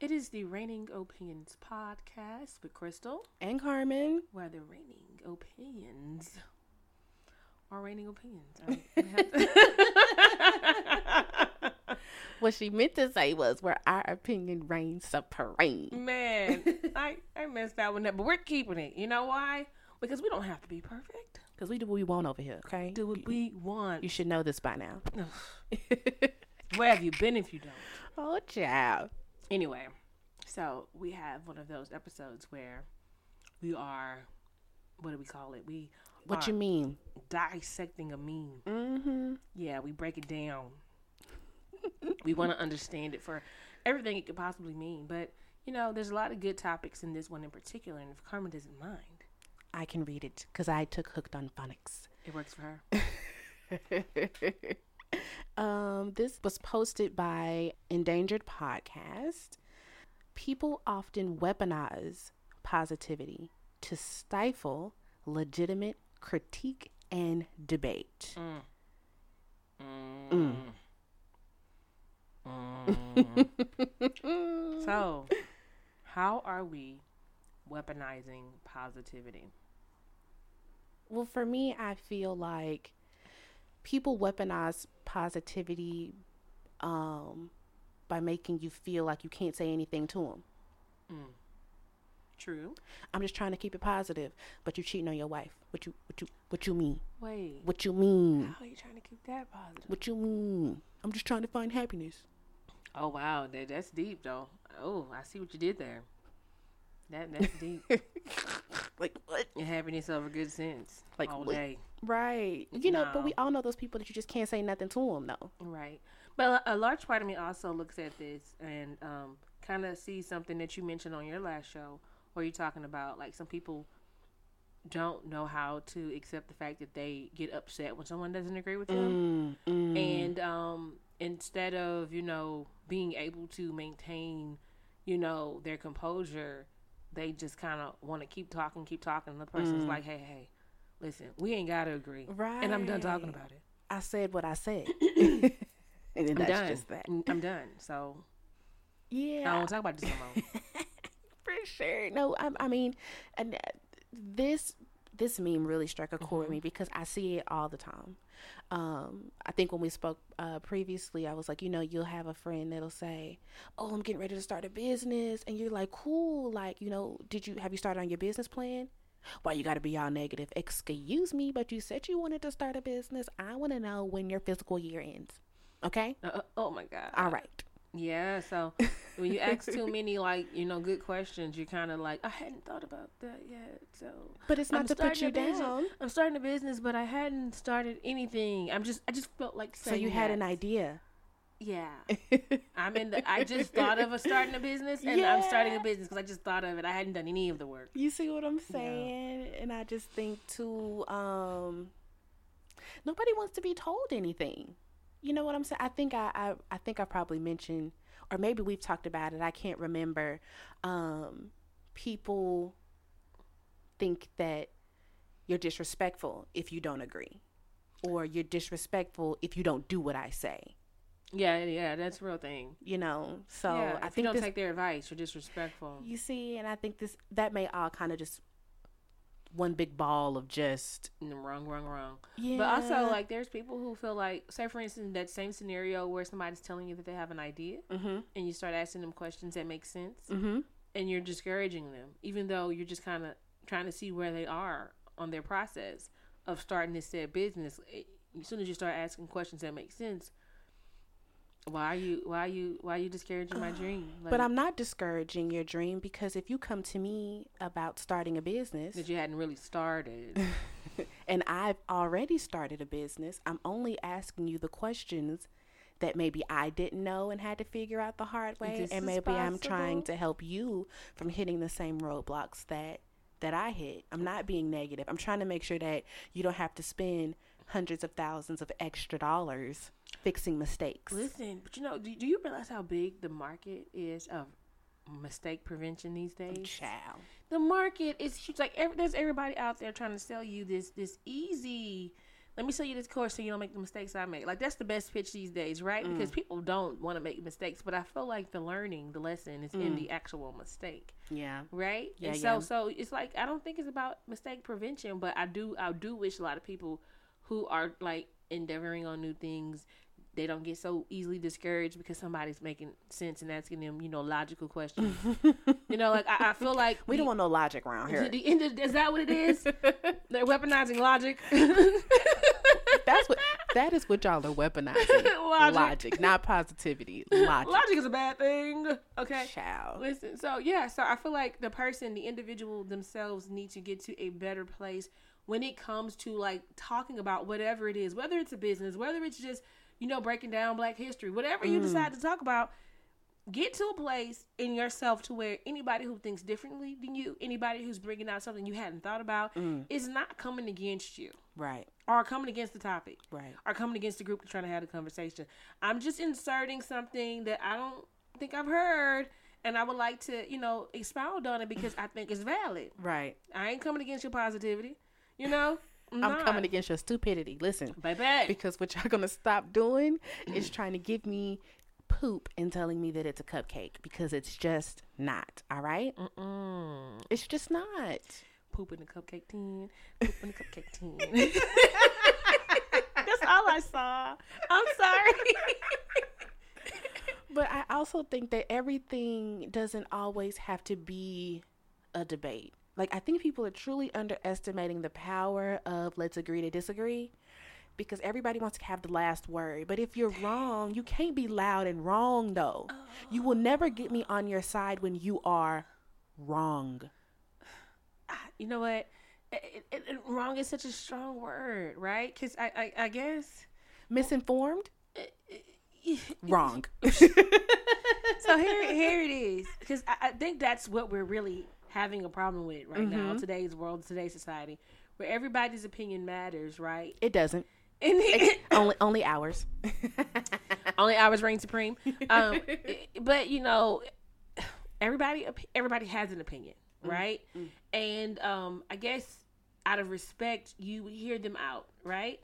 It is the Reigning Opinions podcast with Crystal, and Carmen. where the raining opinions are raining opinions. Right? We have to- What she meant to say was where our opinion reigns supreme. Man, I, I messed that one up, but we're keeping it. You know why? Because we don't have to be perfect. Because we do what we want over here, okay? Do what we want. You should know this by now. Where have you been if you don't? oh, child. Anyway, so we have one of those episodes where we are, what do we call it? We What you mean? dissecting a meme. Mm-hmm. Yeah, we break it down. we want to understand it for everything it could possibly mean. But, you know, there's a lot of good topics in this one in particular. And if Carmen doesn't mind, I can read it because I took Hooked on Phonics. it works for her. um, this was posted by Endangered Podcast. People often weaponize positivity to stifle legitimate critique and debate. Mm. Mm. so, how are we weaponizing positivity? Well, for me, I feel like people weaponize positivity um, by making you feel like you can't say anything to them. True. I'm just trying to keep it positive, but you're cheating on your wife. What you what you what you mean? Wait. What you mean? How are you trying to keep that positive? What you mean? I'm just trying to find happiness. Oh wow, that, that's deep though. Oh, I see what you did there. That that's deep. Like what? And yourself a good sense. Like all what? day. Right. You know, but we all know those people that you just can't say nothing to them, though. Right. But a a large part of me also looks at this and um, kind of sees something that you mentioned on your last show, where you're talking about like some people don't know how to accept the fact that they get upset when someone doesn't agree with them. Mm, mm. and um, instead of you know being able to maintain you know their composure they just kind of want to keep talking keep talking and the person's like hey hey listen we ain't gotta agree. Right and i'm done talking about it. I said what I said. and then i'm that's done. just that. Mm, i'm done. So yeah i don't talk about this no more. For sure. No, I, I mean, and uh, this this meme really struck a chord with me because I see it all the time. Um, I think when we spoke uh, previously, I was like, you know, you'll have a friend that'll say, "Oh, I'm getting ready to start a business," and you're like, "Cool, like, you know, did you have you started on your business plan?" Why you got to be all negative? Excuse me, but you said you wanted to start a business. I want to know when your fiscal year ends. Okay, uh, uh, oh my god all right. Yeah so when you ask too many like you know good questions you're kind of like i hadn't thought about that yet so But it's not I'm to put you down. I'm starting a business, but I hadn't started anything. I'm just, I just felt like So you had an idea. Yeah, I'm in the. I just thought of a starting a business, and I'm starting a business because I just thought of it. I hadn't done any of the work. You see what I'm saying? And I just think too, um, nobody wants to be told anything. You know what I'm saying? I think I, I, I think I probably mentioned, or maybe we've talked about it. I can't remember. Um, people think that you're disrespectful if you don't agree, or you're disrespectful if you don't do what I say. Yeah, yeah, that's a real thing. You know, so yeah, I if you think don't this, take their advice, you're disrespectful. you see, and I think this that may all kind of just one big ball of just Mm, wrong, wrong, wrong. yeah. But also, like, there's people who feel like, say, for instance, that same scenario where somebody's telling you that they have an idea, mm-hmm, and you start asking them questions that make sense, mm-hmm. and you're discouraging them, even though you're just kind of trying to see where they are on their process of starting this said business. It, as soon as you start asking questions that make sense, why are you why are you why are you discouraging my dream? But I'm not discouraging your dream because if you come to me about starting a business that you hadn't really started. and I've already started a business, I'm only asking you the questions that maybe I didn't know and had to figure out the hard way This and maybe I'm trying to help you from hitting the same roadblocks that that I hit. I'm not being negative. I'm trying to make sure that you don't have to spend hundreds of thousands of extra dollars fixing mistakes. Listen, but you know, do, do you realize how big the market is of mistake prevention these days. Child. The market is huge. Like every, there's everybody out there trying to sell you this this easy. Let me sell you this course so you don't make the mistakes I make. Like that's the best pitch these days, right? Because mm. people don't want to make mistakes, but I feel like the learning, the lesson, is in the mm. actual mistake Yeah. right? Yeah, and yeah. so so it's like I don't think it's about mistake prevention, but I do I do wish a lot of people who are like endeavoring on new things, they don't get so easily discouraged because somebody's making sense and asking them, you know, logical questions. you know, like I, I feel like We don't want no logic around here. the, the end of, is that what it is? They're weaponizing logic. That's what that is what y'all are weaponizing. Logic. logic. not positivity. Logic. logic is a bad thing. Okay. Child. Listen, so yeah, so I feel like the person, the individual themselves need to get to a better place when it comes to like talking about whatever it is, whether it's a business, whether it's just, you know, breaking down black history, whatever you mm. decide to talk about, get to a place in yourself to where anybody who thinks differently than you, anybody who's bringing out something you hadn't thought about, mm. is not coming against you Right. or coming against the topic Right. Or coming against the group that's trying to have a conversation. I'm just inserting something that I don't think I've heard, and I would like to, you know, expound on it because I think it's valid. Right. I ain't coming against your positivity, you know. I'm coming against your stupidity. Listen. baby. Because what y'all gonna stop doing is trying to give me poop and telling me that it's a cupcake because it's just not. All right? Mm-mm. It's just not. Poop in the cupcake tin. Poop in the cupcake tin. That's all I saw. I'm sorry. But I also think that everything doesn't always have to be a debate. Like I think people are truly underestimating the power of let's agree to disagree because everybody wants to have the last word. But if you're wrong, you can't be loud and wrong though. You will oh. never get me on your side when you are wrong. Ah, you know what? It, it, it- wrong is such a strong word, right? Because I, I, I guess. Misinformed? Wrong. so here, here it is. Because I, I think that's what we're really having a problem with right now, today's world, today's society, where everybody's opinion matters, right? It doesn't. Only only ours. only ours reign supreme. Um, but you know, everybody, everybody has an opinion, right? And um, I guess out of respect, you hear them out, right?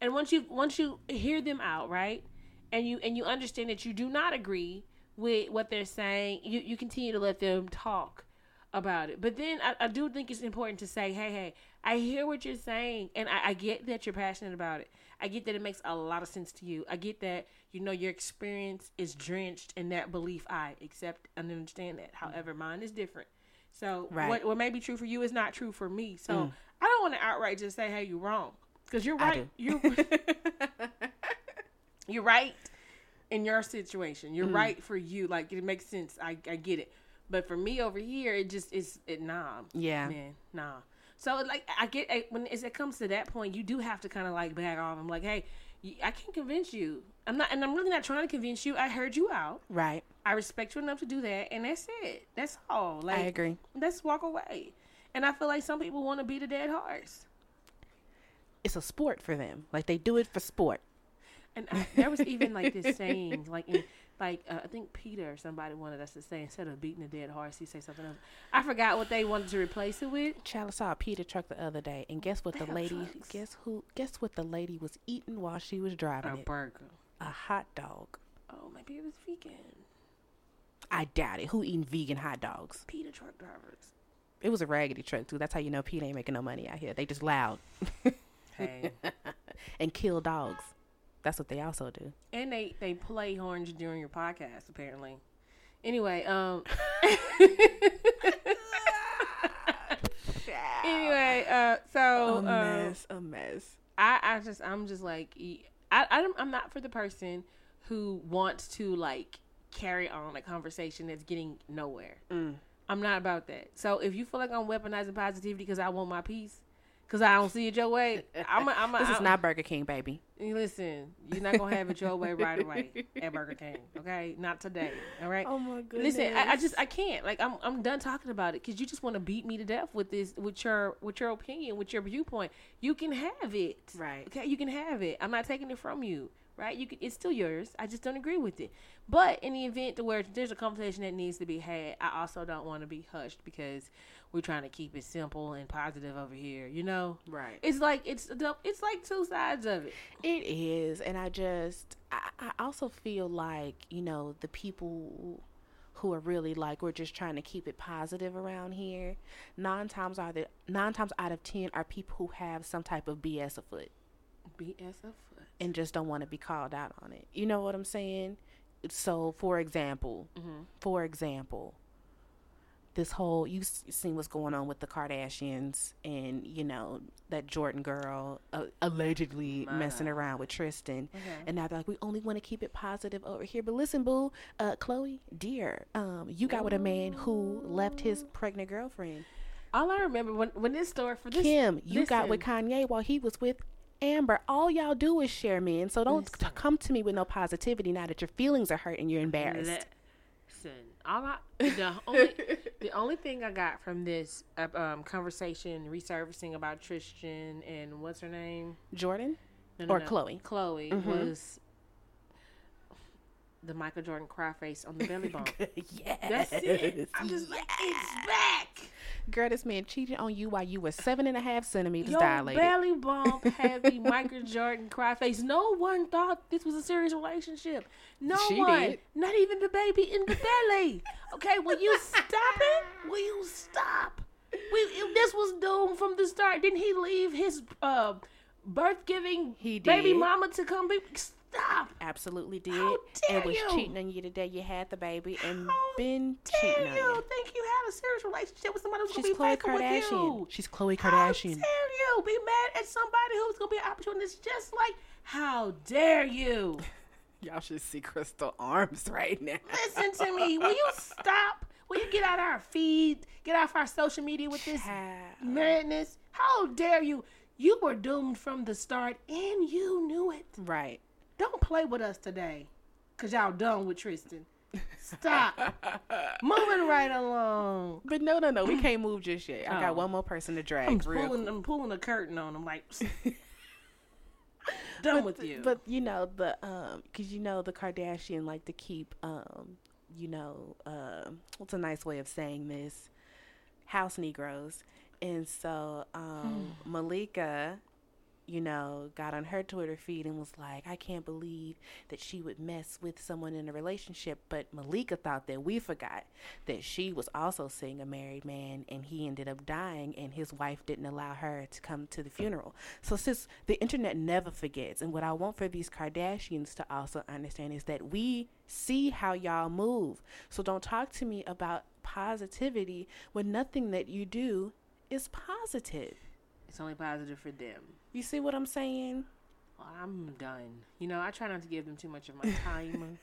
And once you once you hear them out, right, and you and you understand that you do not agree with what they're saying, you you continue to let them talk about it. But then I, I do think it's important to say, hey, hey, I hear what you're saying, and I, I get that you're passionate about it. I get that it makes a lot of sense to you. I get that you know your experience is drenched in that belief. I accept and understand that. Mm-hmm. However, mine is different. So Right. what what may be true for you is not true for me. So mm. I don't want to outright just say, hey, you're wrong, because you're right. You're you're right in your situation. You're mm. right for you. Like it makes sense. I, I get it. But for me over here, it just is it nah. Yeah. Man, nah. So like I get when as it comes to that point, you do have to kind of like back off. I'm like, hey, I can't convince you. I'm not, and I'm really not trying to convince you. I heard you out. Right. I respect you enough to do that, and that's it. That's all. Like I agree. Let's walk away. And I feel like some people want to be the dead horse. It's a sport for them. Like they do it for sport. And I, there was even like this saying, like in, like uh, I think PETA or somebody wanted us to say instead of beating a dead horse, he say something else. I forgot what they wanted to replace it with. Child, I saw a PETA truck the other day, and guess what the lady? trucks. Guess who? Guess what the lady was eating while she was driving A it? burger. A hot dog. Oh, maybe it was vegan. I doubt it. Who eating vegan hot dogs? PETA truck drivers. It was a raggedy truck too. That's how you know Pete ain't making no money out here. They just loud Hey, and kill dogs. That's what they also do. and they they play horns during your podcast apparently. Anyway, um. anyway, uh, so a mess, um, a mess. I, I just I'm just like I don't- I'm not for the person who wants to like carry on a conversation that's getting nowhere. Mm. I'm not about that. So if you feel like I'm weaponizing positivity because I want my piece, because I don't see it your way, I'm a, I'm a, This is I'm- not Burger King, baby. Listen, you're not gonna have it your way right away at Burger King. Okay, not today. All right. Oh my goodness. Listen, I, I just I can't. Like I'm I'm done talking about it because you just want to beat me to death with this with your with your opinion with your viewpoint. You can have it. Right. Okay, you can have it. I'm not taking it from you. Right? You could, it's still yours. I just don't agree with it. But in the event where there's a conversation that needs to be had, I also don't want to be hushed because we're trying to keep it simple and positive over here. You know, Right. it's like it's the it's like two sides of it. It is, and I just I, I also feel like you know the people who are really like we're just trying to keep it positive around here. Nine times out of nine times out of ten are people who have some type of BS afoot BS afoot. And just don't want to be called out on it. You know what I'm saying? So, for example, for example, this whole you seen what's going on with the Kardashians and you know that Jordyn girl uh, allegedly messing around with Tristan, Okay. and now they're like, we only want to keep it positive over here. But listen, boo, uh, Khloe, dear, um, you got with a man who left his pregnant girlfriend. All I remember when when this story for this Kim, you got with Kanye while he was with Amber. All y'all do is share men. So don't Listen. come to me with no positivity now that your feelings are hurt and you're embarrassed. Listen, all I the only the only thing I got from this uh, um, conversation resurfacing about Tristan and what's her name Jordyn? No, no, Or no. Khloe. Khloe Mhm. was the Michael Jordan cry face on the belly bump. yes. That's it. I'm just like it's back. Girl, this man cheated on you while you were seven and a half centimeters Your dilated. belly bump had the Michael Jordan cry face. No one thought this was a serious relationship. No She one. did. Not even the baby in the belly. Okay, will you stop it? Will you stop? We, this was doomed from the start. Didn't he leave his uh, birth giving baby mama to come be? Stop. Absolutely did. How dare and was you? cheating on you the day you had the baby and How been dare cheating on you you. think you had a serious relationship with somebody who's She's gonna be Khloe faithful with Kardashian. you? She's Khloe Kardashian. How dare you be mad at somebody who's gonna be an opportunist just like how dare you? Y'all should see Crystal arms right now. Listen to me. Will you stop? Will you get out our feed? Get off our social media with this Child. madness? How dare you? You were doomed from the start and you knew it. Right. Don't play with us today. Cause y'all done with Tristan. Stop. Moving right along. But no, no, no. We can't move just yet. I Oh. got one more person to drag. I'm real pulling quick. I'm pulling a curtain on. I'm like done with you. But you know the um, cause you know the Kardashian like to keep um, you know um, what's a nice way of saying this? House Negroes, and so um, Malika, you know, got on her Twitter feed and was like, I can't believe that she would mess with someone in a relationship. But Malika thought that we forgot that she was also seeing a married man and he ended up dying and his wife didn't allow her to come to the funeral. So, since the internet never forgets, and what I want for these Kardashians to also understand is that we see how y'all move. So, don't talk to me about positivity when nothing that you do is positive. it's only positive for them. You see what I'm saying? I'm done. You know, I try not to give them too much of my time.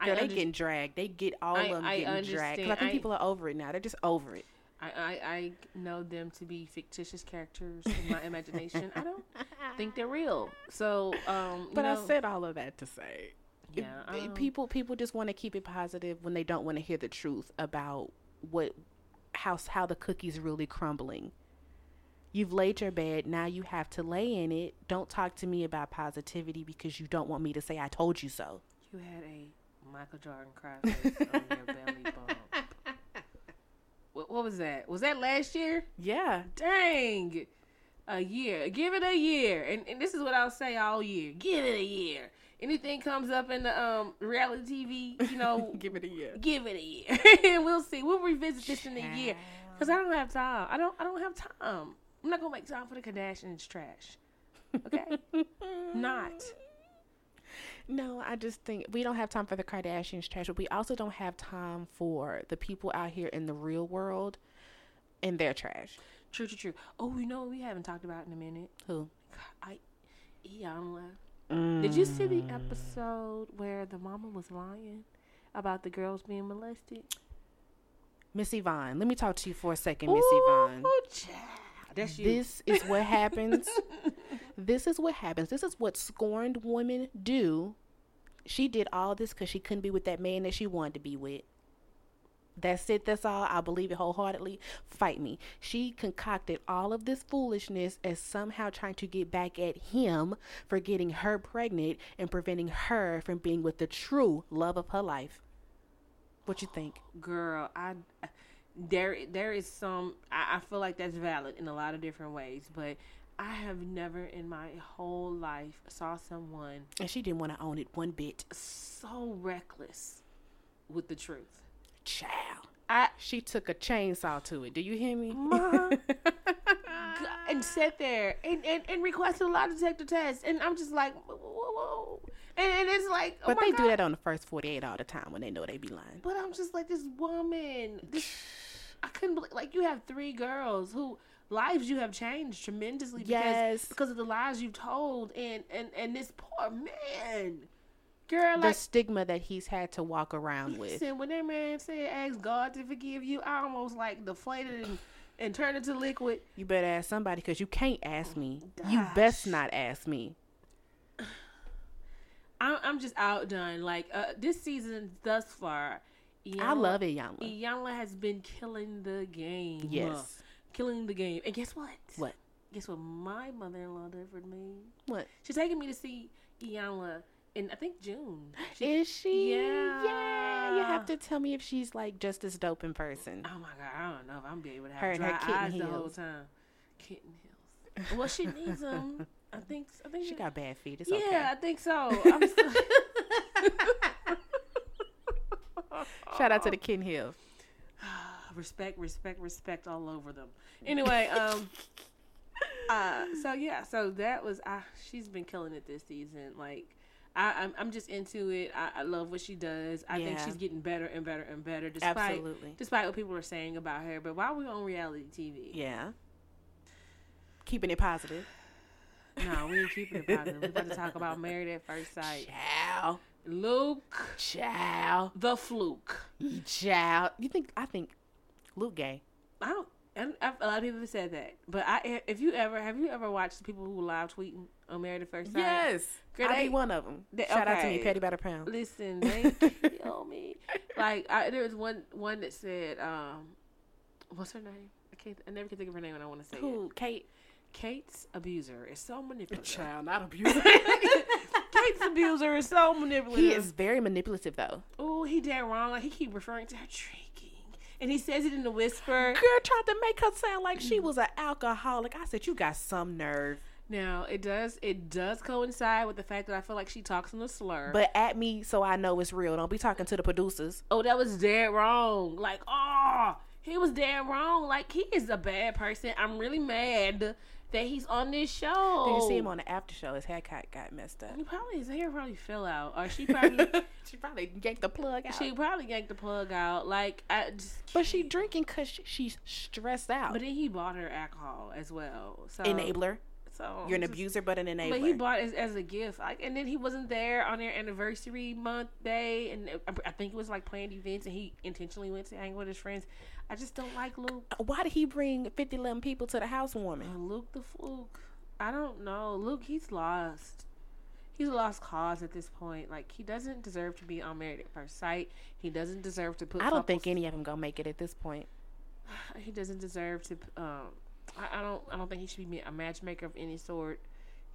I, they under- getting dragged. They get all I- of them I getting dragged. 'Cause I think I- people are over it now. They're just over it. I, I, I know them to be fictitious characters in my imagination. I don't think they're real. So, um, you But I said all of that to say, yeah, it- um, people people just want to keep it positive when they don't want to hear the truth about what how how the cookies really crumbling. You've laid your bed, now you have to lay in it. Don't talk to me about positivity because you don't want me to say I told you so. you had a Michael Jordan cry on your belly bump. What, what was that? Was that last year? Yeah. Dang. A year. Give it a year. And, and this is what I'll say all year. Give it a year. Anything comes up in the um reality TV, you know, Give it a year. give it a year. and we'll see. We'll revisit this in a year. Cause I don't have time. I don't I don't have time. I'm not gonna make time for the Kardashians trash. Okay? not. No, I just think we don't have time for the Kardashians trash, but we also don't have time for the people out here in the real world and their trash. True, true, true. Oh, you know what we haven't talked about in a minute? Who? I Iyanla. Did you see the mm. episode where the mama was lying about the girls being molested? Missy Yvonne, let me talk to you for a second, Missy child. That's you. This is what happens. this is what happens. This is what scorned women do. She did all this because she couldn't be with that man that she wanted to be with. That's it. That's all. I believe it wholeheartedly. Fight me. She concocted all of this foolishness as somehow trying to get back at him for getting her pregnant and preventing her from being with the true love of her life. What you think? girl i there there is some I, I feel like that's valid in a lot of different ways but i have never in my whole life saw someone And she didn't want to own it one bit. so reckless with the truth Child. i She took a chainsaw to it. Do you hear me? Ma. and sat there and, and, and requested a lie detector test and i'm just like whoa, whoa, whoa. And, and it's like oh but they God. do that on the first 48 all the time when they know they be lying. But I'm just like this woman. This I couldn't believe like you have three girls who lives you have changed tremendously because Yes. because of the lies you've told and and and this poor man. Girl, the like stigma that he's had to walk around with. listen, when that man said ask God to forgive you, I almost like deflated and and turned into liquid. You better ask somebody because you can't ask me. You best not ask me. I'm I'm just outdone. Like uh, this season thus far, I love it, Yama. Iyanla has been killing the game. Yes. killing the game. And guess what? What? Guess what? My mother-in-law did for me. What? She's taking me to see Iyanla in I think June. She- Is she? Yeah. Yeah. You have to tell me if she's like just as dope in person. oh my god, I don't know if I'm gonna be able to have Her and her dry kitten eyes the whole time. Kitten heels. Well, she needs them. I think. I think She got bad feet. It's okay. Yeah, okay. I think so. Shout out to the Ken Hill. respect, respect, respect all over them. Anyway, um, uh, so yeah, so that was uh, she's been killing it this season. Like, I, I'm, I'm just into it. I, I love what she does. I think she's getting better and better and better, despite Absolutely. despite what people are saying about her. But while we're on reality TV, Yeah. Keeping it positive. no, we ain't keeping it positive. We're about to talk about Married at First Sight. Ciao. Luke, Ciao. the fluke. Ciao. You think, I think Luke gay. I don't. And I've- a lot of people have said that, but I, if you ever, have you ever watched people who live tweeting on Married at First Sight? Girl, Girl, I they- be one of them. they- Shout out to me, Patty by the Pound. Listen, they kill me. Like I, there was one one that said, um, "What's her name? I can't. I never can think of her name when I want to say it. Kate? Kate's abuser is so manipulative. Child, not abuser. Kate's abuser is so manipulative. he is very manipulative, though. Oh, he did wrong. Like he keep referring to her drinking, and he says it in a whisper. Girl tried to make her sound like she was an alcoholic. I said, you got some nerve. Now it does it does coincide with the fact that I feel like she talks in a slur. But at me so I know it's real. Don't be talking to the producers. oh, that was dead wrong. Like, oh, he was dead wrong. Like, he is a bad person. I'm really mad that he's on this show. Did you see him on the after show? His haircut got messed up. He probably his hair probably fell out, or she probably she probably yanked the plug out. she probably yanked the plug out. Like, I just. but she drinking because she, she's stressed out. But then he bought her alcohol as well. So enabler. So You're an just- abuser, but an enabler. But he bought it as, as a gift, like, and then he wasn't there on their anniversary month day, and I- I think it was like planned events, and he intentionally went to hang with his friends. I just don't like Luke. Why did he bring 50 11 people to the housewarming? Uh, Luke the fluke. I don't know. Luke, he's lost. He's a lost cause at this point. Like he doesn't deserve to be on Married at First Sight. He doesn't deserve to put. I don't think any of them gonna make it at this point. he doesn't deserve to. Um, I, I don't. I don't think he should be a matchmaker of any sort.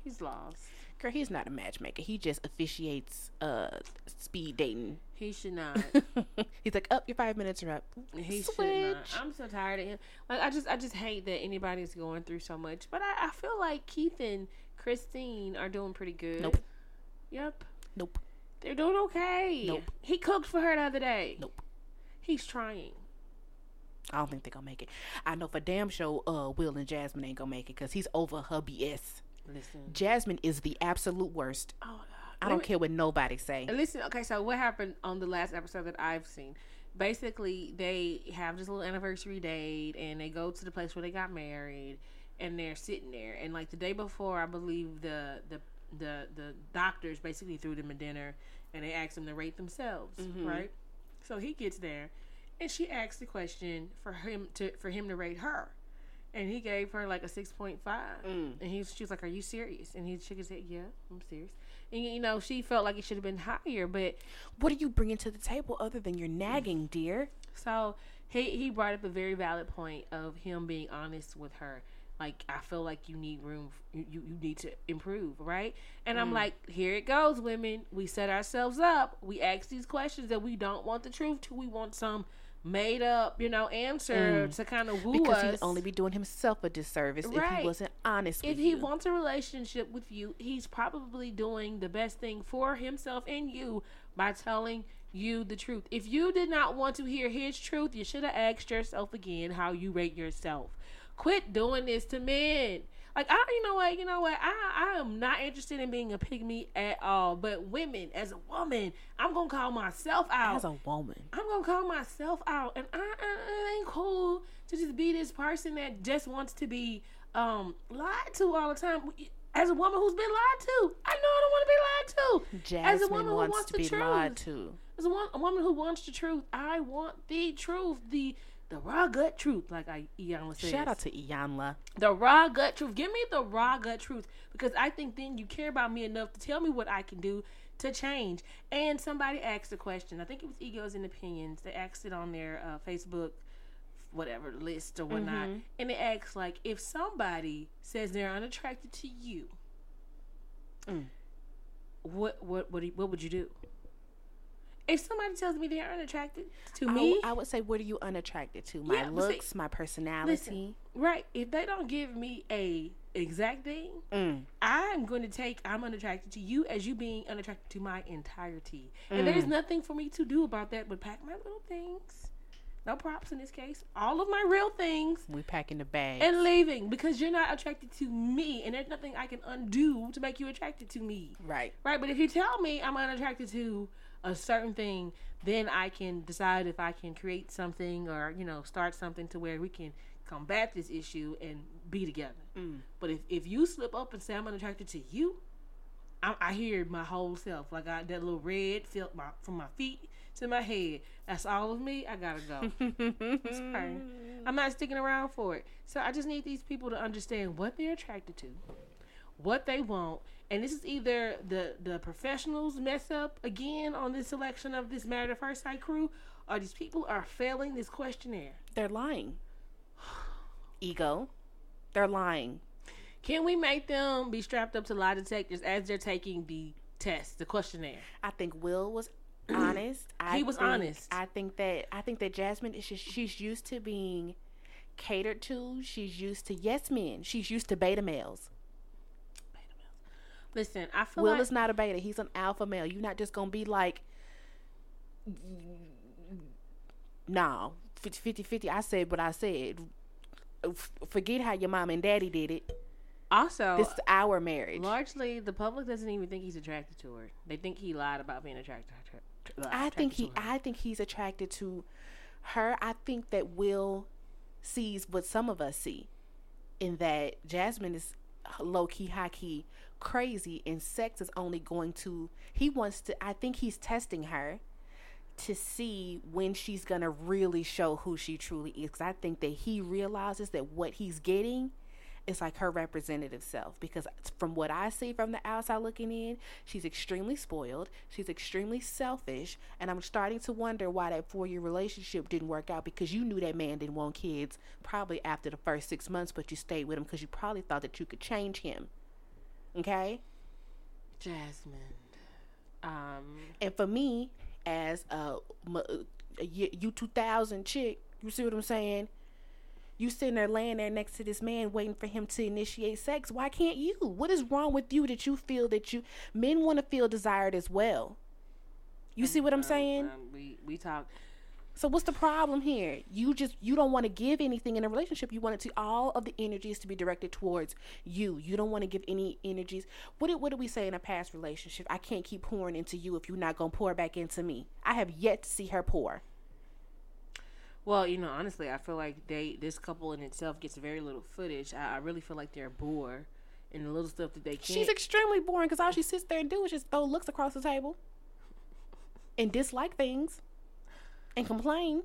He's lost. Girl, he's not a matchmaker. He just officiates uh speed dating. He should not. He's like, up, your five minutes are up. He should Switch. not. I'm so tired of him. Like I just, I just hate that anybody's going through so much. But I, I feel like Keith and Kristine are doing pretty good. Nope. Yep. Nope. They're doing okay. Nope. He cooked for her the other day. Nope. He's trying. I don't think they're gonna make it. I know for damn sure uh Will and Jasmine ain't gonna make it because he's over her BS. Listen. Jasmine is the absolute worst. Oh god. I don't care what nobody say. Listen, okay, so what happened on the last episode that I've seen? Basically, they have this little anniversary date and they go to the place where they got married and they're sitting there. And like the day before, I believe the the the, the doctors basically threw them a dinner and they asked them to rate themselves, right? So he gets there and she asked the question for him to for him to rate her. And he gave her like a six point five, mm. and he she was like, "Are you serious?" And he shook his head, "Yeah, I'm serious." And you know, she felt like it should have been higher, but What are you bringing to the table other than your nagging, mm. dear? So he he brought up a very valid point of him being honest with her. Like I feel like you need room. You you, you need to improve, right? And I'm mm. like, here it goes, women. We set ourselves up. We ask these questions that we don't want the truth to. We want some made up, you know, answer mm. to kind of woo because us. he'd only be doing himself a disservice if he wasn't honest if he you. wants a relationship with you, he's probably doing the best thing for himself and you by telling you the truth. If you did not want to hear his truth, you should have asked yourself again how you rate yourself. Quit doing this to men. Like I, you know what, you know what, I, I am not interested in being a pygmy at all. But women, as a woman, I'm gonna call myself out. As a woman, I'm gonna call myself out, and I, I it ain't cool to just be this person that just wants to be um lied to all the time. As a woman who's been lied to, I know I don't want to be lied to. Jasmine As a woman who wants, wants to the be truth. lied to. As a, one, a woman who wants the truth, I want the truth, the the raw gut truth, like I Iyanla says. Shout out to Iyanla. the raw gut truth. Give me the raw gut truth because I think then you care about me enough to tell me what I can do to change. And somebody asked a question. I think it was Egos and Opinions. They asked it on their uh, Facebook, whatever list or whatnot, and it asked like, if somebody says they're unattracted to you, what what what you- what would you do? If somebody tells me they're unattracted to I, me, I would say, what are you unattracted to? My Yeah, but see- looks, my personality. Right. If they don't give me a exact thing, Mm. I'm going to take I'm unattracted to you as you being unattracted to my entirety. And Mm. there's nothing for me to do about that but pack my little things. No props in this case. All of my real things We packing the bag. and leaving because you're not attracted to me and there's nothing I can undo to make you attracted to me. right. Right, but if you tell me I'm unattracted to a certain thing, then I can decide if I can create something or, you know, start something to where we can combat this issue and be together. Mm. But if, if you slip up and say I'm unattracted to you, I, I hear my whole self. Like I that little red felt my from my feet to my head. That's all of me. I gotta go. Sorry. I'm not sticking around for it. So I just need these people to understand what they're attracted to, what they want, and this is either the the professionals mess up again on this selection of this Married at First Sight crew, or these people are failing this questionnaire. They're lying. Ego. They're lying. Can we make them be strapped up to lie detectors as they're taking the test, the questionnaire? I think Will was honest. I He was think- honest. I think that I think that Jasmine is just, she's used to being catered to. She's used to yes men. She's used to beta males. Listen, I feel Will like is not a beta. He's an alpha male. You're not just gonna be like, no, 50 50. I said what I said. Forget how your mom and daddy did it. also This is our marriage. largely the public doesn't even think he's attracted to her. They think he lied about being attracted. to her. I think he. attracted. I think he's attracted to her. I think that Will sees what some of us see, in that Jasmine is low key, high key, crazy, and sex is only going to. He wants to. I think he's testing her to see when she's gonna really show who she truly is. Because I think that he realizes that what he's getting is like her representative self. Because from what I see from the outside looking in, she's extremely spoiled. She's extremely selfish, and I'm starting to wonder why that four year relationship didn't work out. Because you knew that man didn't want kids probably after the first six months, but you stayed with him because you probably thought that you could change him. Okay. Jasmine. Um, And for me, as a, a U two thousand chick, you see what I'm saying? You sitting there laying there next to this man, waiting for him to initiate sex. Why can't you? What is wrong with you that you feel that you men want to feel desired as well? You see what I'm saying? um, we we talk. So what's the problem here? You just you don't want to give anything in a relationship. You want it to all of the energies to be directed towards you. You don't want to give any energies. What did what did we say in a past relationship? I can't keep pouring into you if you're not gonna pour back into me. I have yet to see her pour. Well, you know, honestly, I feel like they this couple in itself gets very little footage. I, I really feel like they're bored and the little stuff that they can't. She's extremely boring because all she sits there and do is just throw looks across the table and dislike things and complain.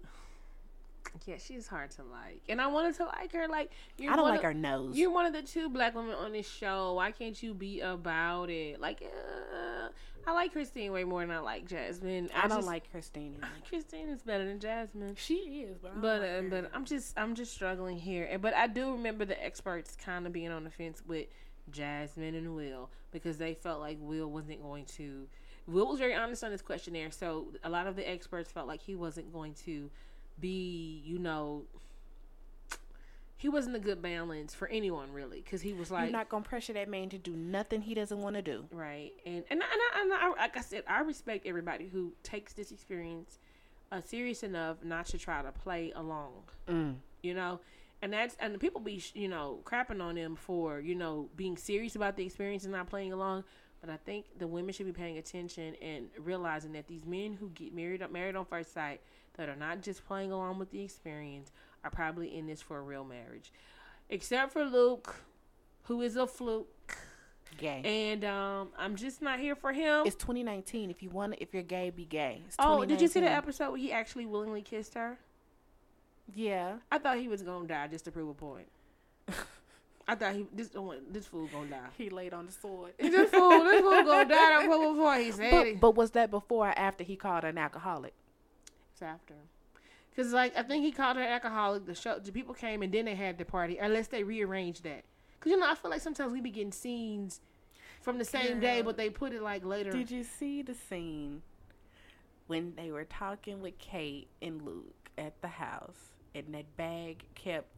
Yeah, she's hard to like, and I wanted to like her. Like you're I don't like of- her nose. You're one of the two black women on this show. Why can't you be about it? Like, uh, I like Kristine way more than I like Jasmine. I, don't just- like Kristine. either. Kristine is better than Jasmine. She is, but I But like uh, but I'm just I'm just struggling here. But I do remember the experts kind of being on the fence with Jasmine and Will because they felt like Will wasn't going to. Will was very honest on his questionnaire, so a lot of the experts felt like he wasn't going to be, you know, he wasn't a good balance for anyone really because he was like You're not gonna pressure that man to do nothing he doesn't want to do. Right, and and, I- and, I, and I, like I said, I respect everybody who takes this experience uh, serious enough not to try to play along. Mm. You know, and that's and the people be you know crapping on them for you know being serious about the experience and not playing along. But I think the women should be paying attention and realizing that these men who get married married on first sight that are not just playing along with the experience are probably in this for a real marriage, except for Luke, who is a fluke. Gay. And um, I'm just not here for him. it's 2019. If you want, if you're gay, be gay. Oh, did you see the episode where he actually willingly kissed her? Yeah. I thought he was gonna die just to prove a point. I thought he this oh, this fool gonna die. He laid on the sword. This fool, this fool gonna die to prove a point. He said but, it. but was that before or after he called her an alcoholic? It's after. Cause like I think he called her alcoholic. The show, the people came and then they had the party. Unless they rearranged that. Cause you know I feel like sometimes we be getting scenes from the same day, but they put it like later. Did you see the scene when they were talking with Kate and Luke at the house, and that bag kept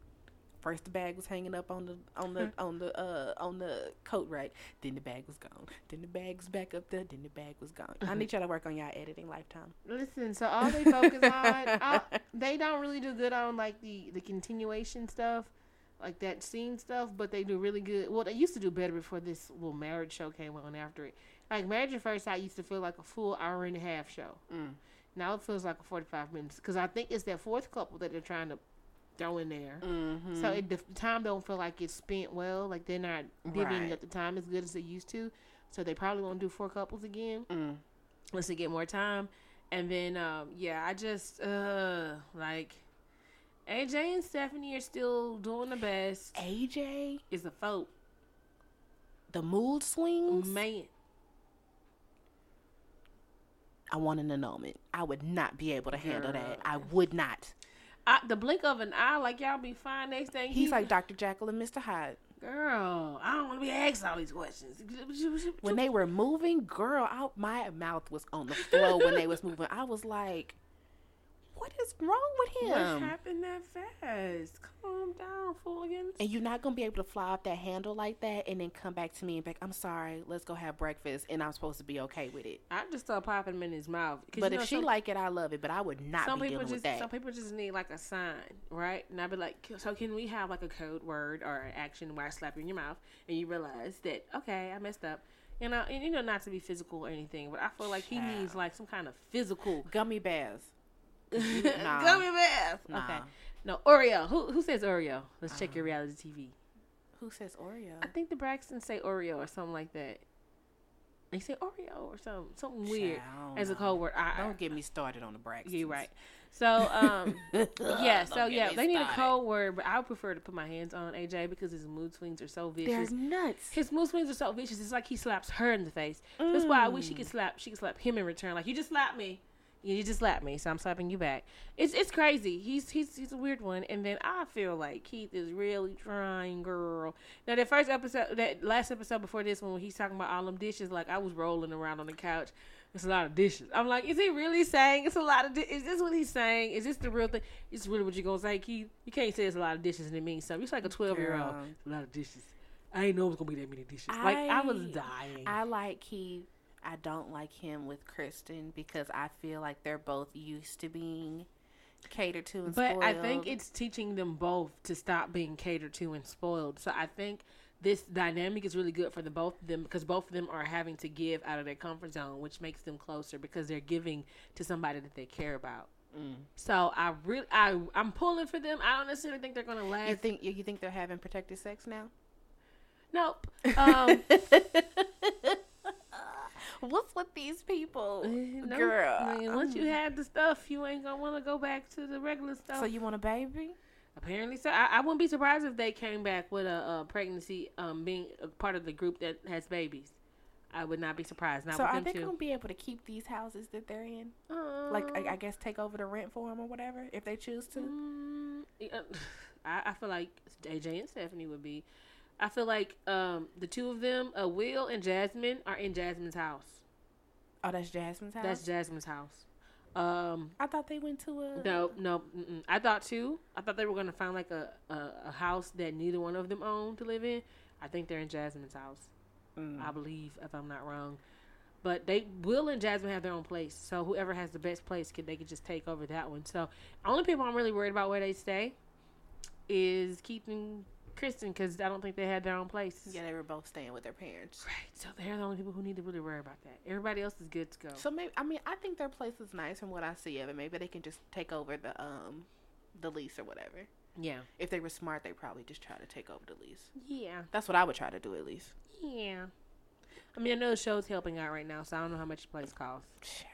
first the bag was hanging up on the on the on the uh on the coat rack, then the bag was gone, then the bag was back up there, then the bag was gone. I need y'all to work on y'all editing lifetime. Listen, so all they focus on, they don't really do good on like the the continuation stuff, like that scene stuff. But they do really good. Well, they used to do better before this little marriage show came on after it. Like Marriage at First I used to feel like a full hour and a half show. Mm. Now it feels like a forty five minutes because I think it's that fourth couple that they're trying to throw in there. Mm-hmm. So it, the time don't feel like it's spent well. Like they're not divvying Right. up the time as good as they used to. So they probably won't do four couples again mm. once they get more time. And then, um, yeah, I just uh like AJ and Stephanie are still doing the best. AJ, Is a folk the mood swings. man. I want an annulment. I would not be able to handle Girl. that. I would not. I, the blink of an eye, like y'all be fine next thing. He's he- like Dr. Jekyll and Mr. Hyde. girl, I don't want to be asked all these questions. When they were moving, girl, I, my mouth was on the floor when they was moving. I was like, "What is wrong with him? what him?" happened that fast? Calm down, fooligans. And you're not gonna be able to fly off that handle like that, and then come back to me and be like, "I'm sorry, let's go have breakfast," and I'm supposed to be okay with it. I just start popping him in his mouth. But you if she some- like it, I love it. But I would not some be people dealing just with that. some people just need like a sign, right? And I'd be like, so can we have like a code word or an action where I slap you in your mouth and you realize that okay, I messed up. You know, and you know not to be physical or anything, but I feel like he needs like some kind of physical Gummy bears. Nah. gummy bears. Nah. Okay, no Oreo. Who who says Oreo? Let's check Uh-huh. your reality TV. Who says Oreo? I think the Braxtons say Oreo or something like that. They say Oreo or something something weird Child, I don't as a code word. I, I, Don't get me started on the Braxtons. you're right. So um. Yeah, so yeah, they need a started. code word, but I would prefer to put my hands on AJ because his mood swings are so vicious. They're nuts. His mood swings are so vicious. It's like he slaps her in the face. That's why I wish Mm. he could slap. She could slap him in return. Like you just slapped me. You just slapped me, so I'm slapping you back. It's it's crazy. He's he's he's a weird one. And then I feel like Keith is really trying, girl. Now that first episode, that last episode before this one, when he's talking about all them dishes, like I was rolling around on the couch. It's a lot of dishes. I'm like, is he really saying it's a lot of? Di- is this what he's saying? Is this the real thing? Is this really what you're gonna say, Keith? You can't say it's a lot of dishes and it means something. It's like a 12 year old. A lot of dishes. I ain't know it was gonna be that many dishes. like I was dying. I like he. I don't like him with Kristen because I feel like they're both used to being catered to and spoiled. But spoiled. I think it's teaching them both to stop being catered to and spoiled. So I think this dynamic is really good for the both of them because both of them are having to give out of their comfort zone, which makes them closer because they're giving to somebody that they care about. Mm. So I really, I, I'm pulling for them. I don't necessarily think they're gonna last. You think you you think they're having protected sex now? nope. Um, What's with these people, girl? I mean, once you um, have the stuff, you ain't gonna want to go back to the regular stuff. so you want a baby? Apparently, so I, I wouldn't be surprised if they came back with a, a pregnancy, um, being a part of the group that has babies. I would not be surprised. Not so are they too. gonna be able to keep these houses that they're in? Um, Like, I, I guess take over the rent for them or whatever if they choose to. Mm, yeah, I, I feel like AJ and Stephanie would be. I feel like um, the two of them, uh, Will and Jasmine, are in Jasmine's house. Oh, that's Jasmine's house. That's Jasmine's house. Um, I thought they went to a. no, no, mm-mm. I thought too. I thought they were gonna find like a, a a house that neither one of them owned to live in. I think they're in Jasmine's house. Mm. I believe, if I'm not wrong. But they Will and Jasmine have their own place, so whoever has the best place could they could just take over that one. So only people I'm really worried about where they stay is Keith and Kristine because I don't think they had their own place. Yeah, they were both staying with their parents. Right. So they're the only people who need to really worry about that. Everybody else is good to go. So maybe I mean I think their place is nice from what I see of it. Maybe they can just take over the um the lease or whatever. yeah. If they were smart, they probably just try to take over the lease. Yeah. That's what I would try to do at least. Yeah. I mean, I know the show's helping out right now, so I don't know how much the place costs.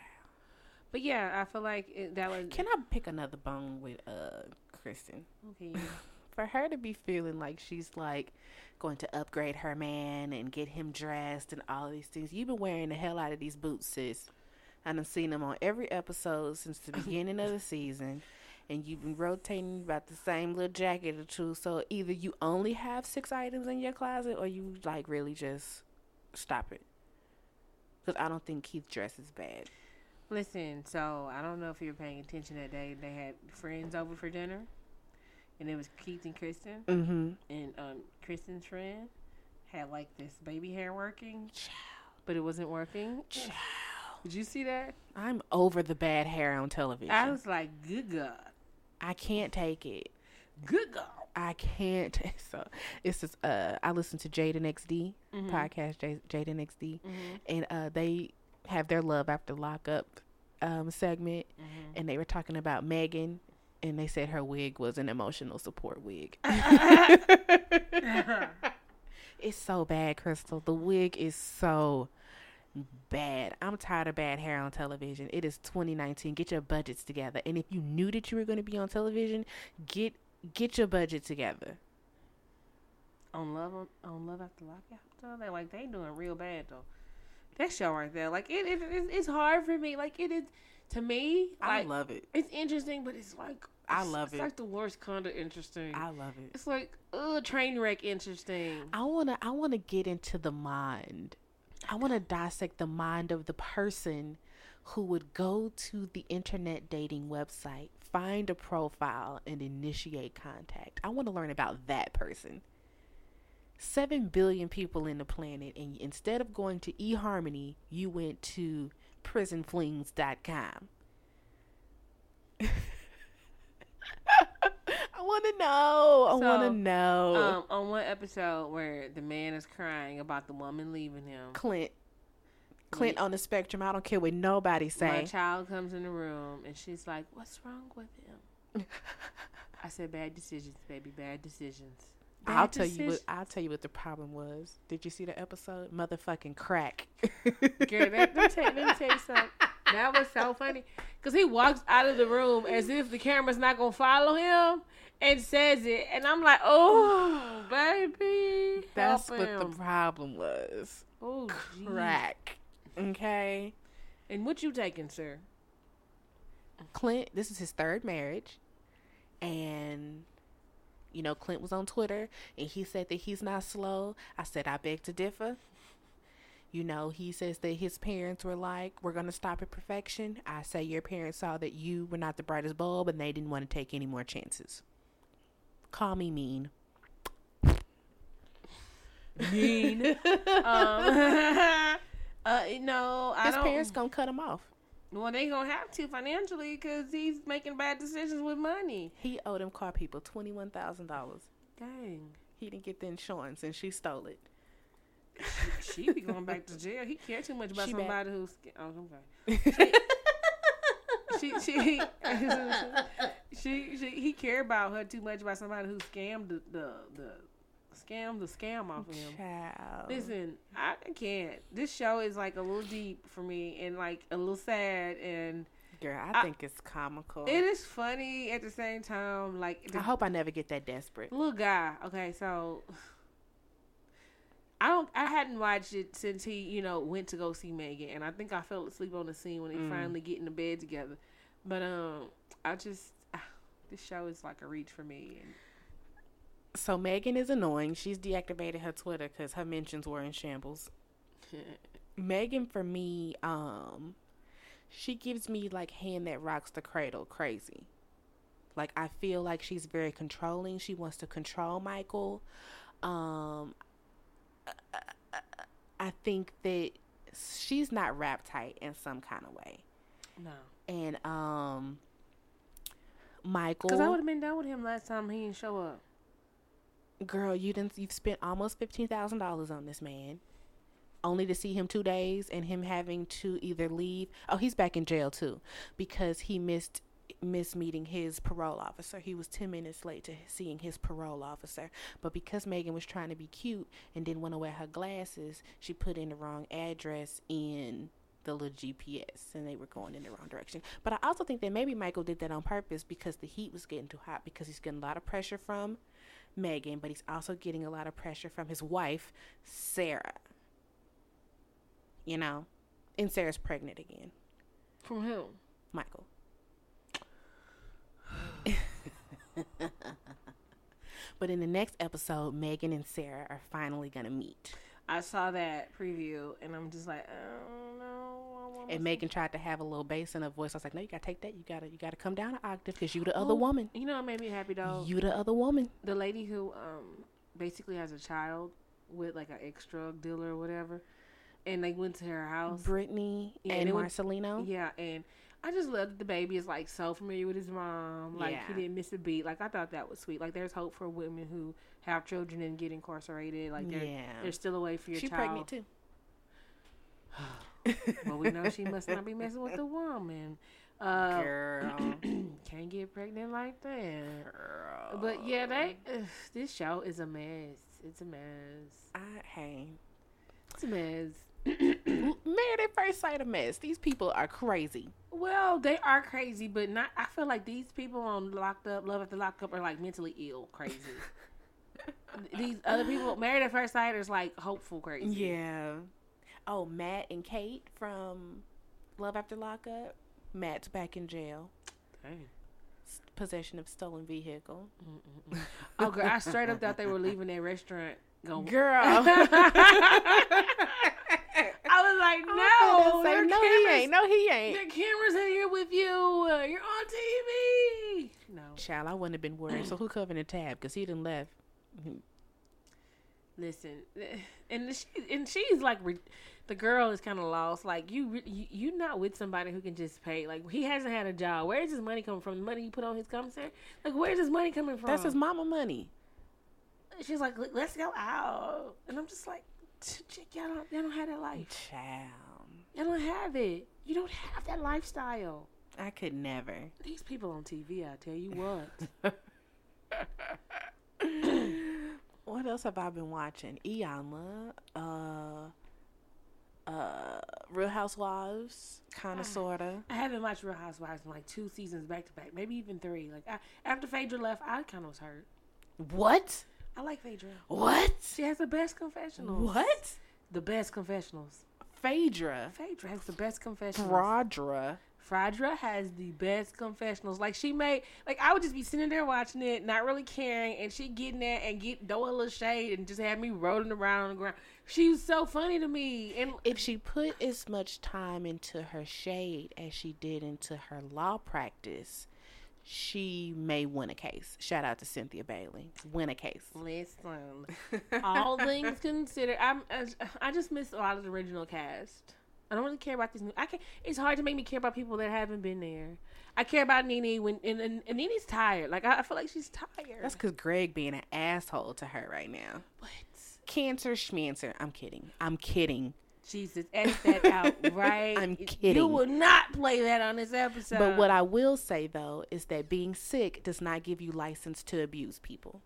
But yeah, I feel like it, that was Can I pick another bone with uh Kristine? okay. For her to be feeling like she's like going to upgrade her man and get him dressed and all these things. You've been wearing the hell out of these boots, sis. And I've seen them on every episode since the beginning of the season. And you've been rotating about the same little jacket or two. So either you only have six items in your closet or you like really just stop it. Because I don't think Keith dresses bad. Listen, so I don't know if you were paying attention that day. They had friends over for dinner, and it was Keith and Kristine, Mm-hmm. and um, Kristine's friend had like this baby hair working, but it wasn't working. Did you see that? I'm over the bad hair on television. I was like, good God, I can't take it. good God. I can't. So it's just uh, I listen to Jaden XD Mm-hmm. podcast, J- Jaden XD, and uh, they have their love after lockup um, segment, Mm-hmm. and they were talking about Megan, and they said her wig was an emotional support wig. it's so bad, Crystal. The wig is so bad. I'm tired of bad hair on television. It is 2019. Get your budgets together. And if you knew that you were going to be on television, get get your budget together. on love on, love after lockup though they like they doing real bad though that show right there like it, it, it it's hard for me like it is to me I like, love it. it's interesting but it's like I it's- love it's it. It's like the worst kind of interesting I love it. it's like uh train wreck interesting I wanna I wanna get into the mind. I wanna dissect the mind of the person who would go to the internet dating website, find a profile, and initiate contact. I wanna learn about that person. Seven billion people in the planet, and instead of going to eHarmony, you went to prisonflings.com. I want to know. I want to know. um on one episode where the man is crying about the woman leaving him Clint. Clint on the spectrum. I don't care what nobody saying. my child comes in the room and she's like what's wrong with him i said bad decisions baby bad decisions I'll tell you what. I'll tell you what the problem was. Did you see the episode? Motherfucking crack. Girl, that, let, me tell, let me tell you something. That was so funny because he walks out of the room as if the camera's not gonna follow him and says it, and I'm like, oh, baby, That's what him. the problem was. oh, geez. Crack. Okay. And what you taking, sir? Clint. This is his third marriage, and you know Clint was on Twitter and he said that he's not slow. I said I beg to differ. You know, he says that his parents were like, "We're gonna stop at perfection." I say your parents saw that you were not the brightest bulb, and they didn't want to take any more chances. Call me mean. Mean. um, uh, no, I His don't. His parents gonna cut him off. Well, they gonna have to financially because he's making bad decisions with money. He owed them car people twenty one thousand dollars. Dang. He didn't get the insurance, and she stole it. She be going back to jail. He care too much about She back. somebody who's. Oh, okay. she she she, she he cared about her too much about somebody who scammed the the, the scam the scam off of him. Child. Listen, I can't. This show is like a little deep for me and like a little sad and Girl, I, I- think it's comical. it is funny at the same time. Like the I hope I never get that desperate. little guy. Okay, so I don't. I hadn't watched it since he, you know, went to go see Megan, and I think I fell asleep on the scene when they Mm. finally get in the bed together. But um, I just this show is like a reach for me. And So Megan is annoying. She's deactivated her Twitter because her mentions were in shambles. Megan, for me, um, she gives me like hand that rocks the cradle crazy. Like I feel like she's very controlling. She wants to control Michael. Um, I think that she's not rap tight in some kind of way. no, And um, Michael, because I would have been done with him last time he didn't show up. Girl, you didn't. You've spent almost fifteen thousand dollars on this man, only to see him two days and him having to either leave. Oh, he's back in jail too, because he missed missed meeting his parole officer. He was ten minutes late to seeing his parole officer, but because Megan was trying to be cute and didn't want to wear her glasses, she put in the wrong address in the little GPS and they were going in the wrong direction. But I also think that maybe Michael did that on purpose because the heat was getting too hot because he's getting a lot of pressure from Megan, but he's also getting a lot of pressure from his wife, Sarah. You know, and Sarah's pregnant again. From who? Michael. but in the next episode, Megan and Sarah are finally gonna meet. I saw that preview, and I'm just like, oh no. And Megan tried to have a little bass in her voice. I was like, "No, you gotta take that. You gotta, you gotta come down an octave because you the other woman. You know what made me happy though? You the other woman." the lady who um basically has a child with like an ex drug dealer or whatever, and they went to her house. Brittany Yeah, and went- Marcelino. Yeah, and I just love that the baby is like so familiar with his mom. Like he didn't miss a beat. Like I thought that was sweet. Like there's hope for women who have children and get incarcerated. Like there, Yeah. there's still a way for your She's child. pregnant too. well, we know she must not be messing with the woman. Uh, Girl. can't get pregnant like that. Girl. But yeah, they ugh, this show is a mess. It's a mess. I, hey. It's a mess. Married at first sight a mess. These people are crazy. Well, they are crazy, but not. I feel like these people on locked up, love after locked up, are like mentally ill, crazy. these other people, married at first sight, is like hopeful crazy. Yeah. Oh, Matt and Kate from Love After Lockup. Matt's back in jail. Dang. Possession of stolen vehicle. Oh, girl, I straight up thought they were leaving their restaurant. Going. Girl. I was like, no, say, no, he ain't. No, he ain't. Your camera's in here with you. Uh, You're on TV. No, Child, I wouldn't have been worried. So who covered the tab? Because he didn't left. Listen, and she and she's like, re- the girl is kind of lost. Like you, you, you not with somebody who can just pay. Like he hasn't had a job. Where is his money coming from? The money you put on his commissary? Like where's his money coming from? That's his mama money. She's like, "Let- let's go out, and I'm just like, chick, y'all don't, y'all don't have that life. Child. Y'all don't have it. You don't have that lifestyle. I could never. These people on TV, I tell you what. What else have I been watching? Iyanla, uh, uh, Real Housewives, kind Ah. of, sorta. I haven't watched Real Housewives in like two seasons back to back, maybe even three. Like I, after Phaedra left, I kind of was hurt. What? I like Phaedra. What? She has the best confessionals. What? The best confessionals. Phaedra, Phaedra has the best confessionals. Brodra. Phaedra has the best confessionals. Like she made, like I would just be sitting there watching it, not really caring, and she getting there and get throw a little shade and just have me rolling around on the ground. She was so funny to me, and If she put as much time into her shade as she did into her law practice, she may win a case. Shout out to Cynthia Bailey. Win a case. Listen, all things considered, I'm I, I just miss a lot of the original cast. I don't really care about these new. I can. It's hard to make me care about people that haven't been there. I care about Nene when and and, and Nene's tired. Like I, I feel like she's tired. That's because Greg being an asshole to her right now. what? Cancer schmancer. I'm kidding. I'm kidding. Jesus, edit that out, right? I'm kidding. You will not play that on this episode. But what I will say though is that being sick does not give you license to abuse people.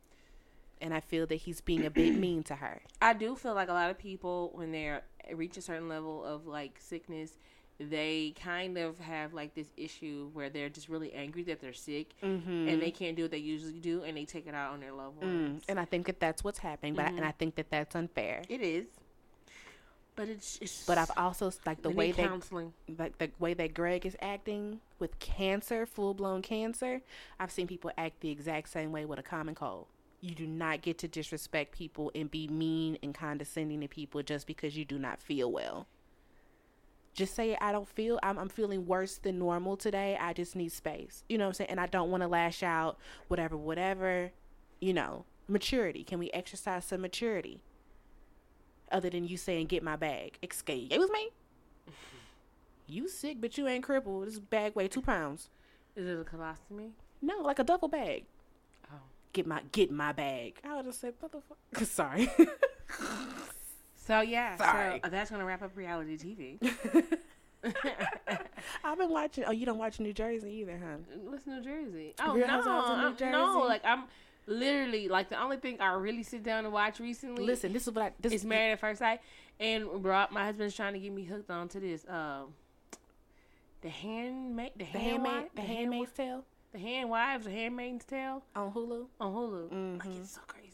And I feel that he's being a bit mean to her. I do feel like a lot of people when they're reach a certain level of like sickness, they kind of have like this issue where they're just really angry that they're sick Mm-hmm. and they can't do what they usually do and they take it out on their loved ones. Mm, and I think that that's what's happening, but I, and I think that that's unfair. It is, but it's, it's But I've also like the way that counseling. like the way that Greg is acting with cancer, full blown cancer. I've seen people act the exact same way with a common cold. You do not get to disrespect people and be mean and condescending to people just because you do not feel well. Just say I don't feel I'm, I'm feeling worse than normal today. I just need space. You know what I'm saying? And I don't want to lash out, whatever, whatever. You know, maturity. Can we exercise some maturity? Other than you saying get my bag. Excuse me? You sick, but you ain't crippled. This bag weigh two pounds. Is it a colostomy? No, like a duffel bag. Get my get my bag. I would have said motherfucker. Sorry. So yeah, Sorry. so uh, that's gonna wrap up reality TV. I've been watching. Oh, you don't watch New Jersey either, huh? What's New Jersey? Oh Real no, Housewives of New I'm- no, like I'm literally like the only thing I really sit down and watch recently. Listen, this is what I. This is Married at First Sight, and brought my husband's trying to get me hooked on to this. Um, the handmaid, the, The handmaid, handmaid, the Handmaid's Tale the hand wives, the handmaid's tale on Hulu. on Hulu. Like Mhm. it's so crazy.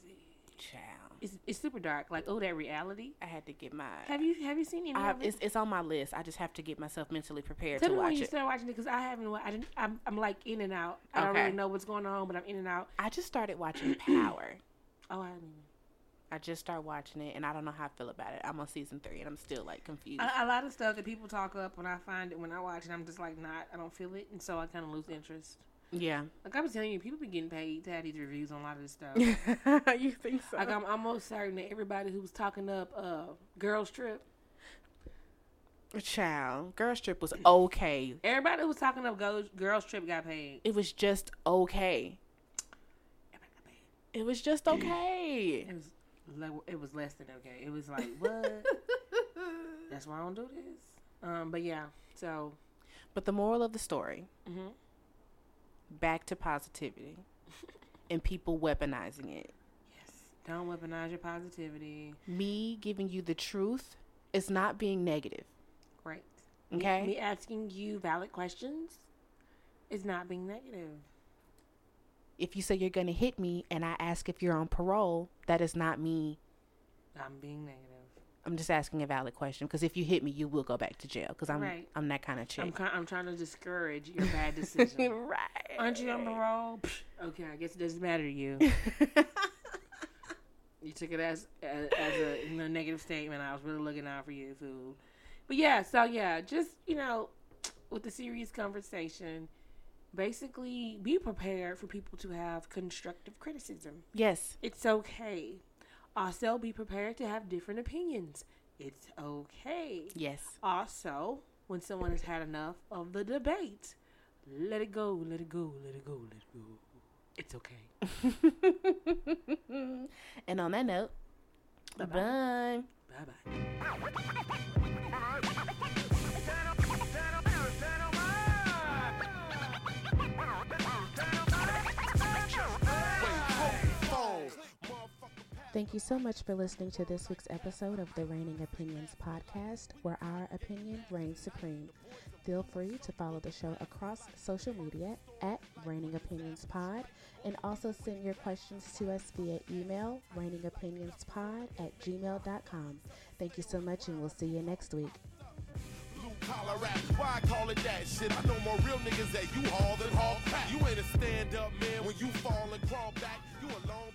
Child, It's it's super dark. Like oh, that reality. I had to get my. Have you have you seen any I, of it? it's it's on my list. I just have to get myself mentally prepared Tell to me when you it. start watching it because I haven't. I didn't. I'm, I'm like in and out. I don't really know what's going on, but I'm in and out. I just started watching Power. Oh, I didn't. even- I just started watching it, and I don't know how I feel about it. I'm on season three, and I'm still like confused. A, a lot of stuff that people talk up when I find it when I watch it, I'm just like not. I don't feel it, and so I kind of lose interest. Yeah, Like I was telling you, people be getting paid to have these reviews on a lot of this stuff. you think so? like I'm almost certain that everybody who was talking up uh Girls Trip, Child, Girls Trip was okay. everybody who was talking up Girls, Girls Trip got paid. It was just okay. Everybody got paid. It was just okay. It was le- it was less than okay. It was like what? That's why I don't do this. Um, but yeah, so But the moral of the story, mhm. Back to positivity and people weaponizing it. yes, don't weaponize your positivity. Me giving you the truth is not being negative. Right. Me- Okay? Me, asking you valid questions is not being negative. If you say you're going to hit me and I ask if you're on parole, that is not me. I'm being negative. I'm just asking a valid question because if you hit me, you will go back to jail because I'm Right. I'm that kind of I'm chick. I'm trying to discourage your bad decision. right. Aren't you on parole? Okay, I guess it doesn't matter to you. You took it as as, as a you know, negative statement. I was really looking out for you, fool. But yeah, so yeah, just you know, with the serious conversation, basically be prepared for people to have constructive criticism. yes. It's okay. Also, be prepared to have different opinions. It's okay. Yes. Also, when someone has had enough of the debate, let it go, let it go, let it go, let it go. It's okay. and on that note, bye bye. Bye bye. Thank you so much for listening to this week's episode of the Reigning Opinions podcast, where our opinion reigns supreme. Feel free to follow the show across social media at Reigning Opinions Pod, and also send your questions to us via email, reigningopinionspod at gmail.com. Thank you so much, and we'll see you next week. Why I call it that shit? I know more real niggas that you haul than haul. You ain't a stand up man when you fall and crawl back. You a long.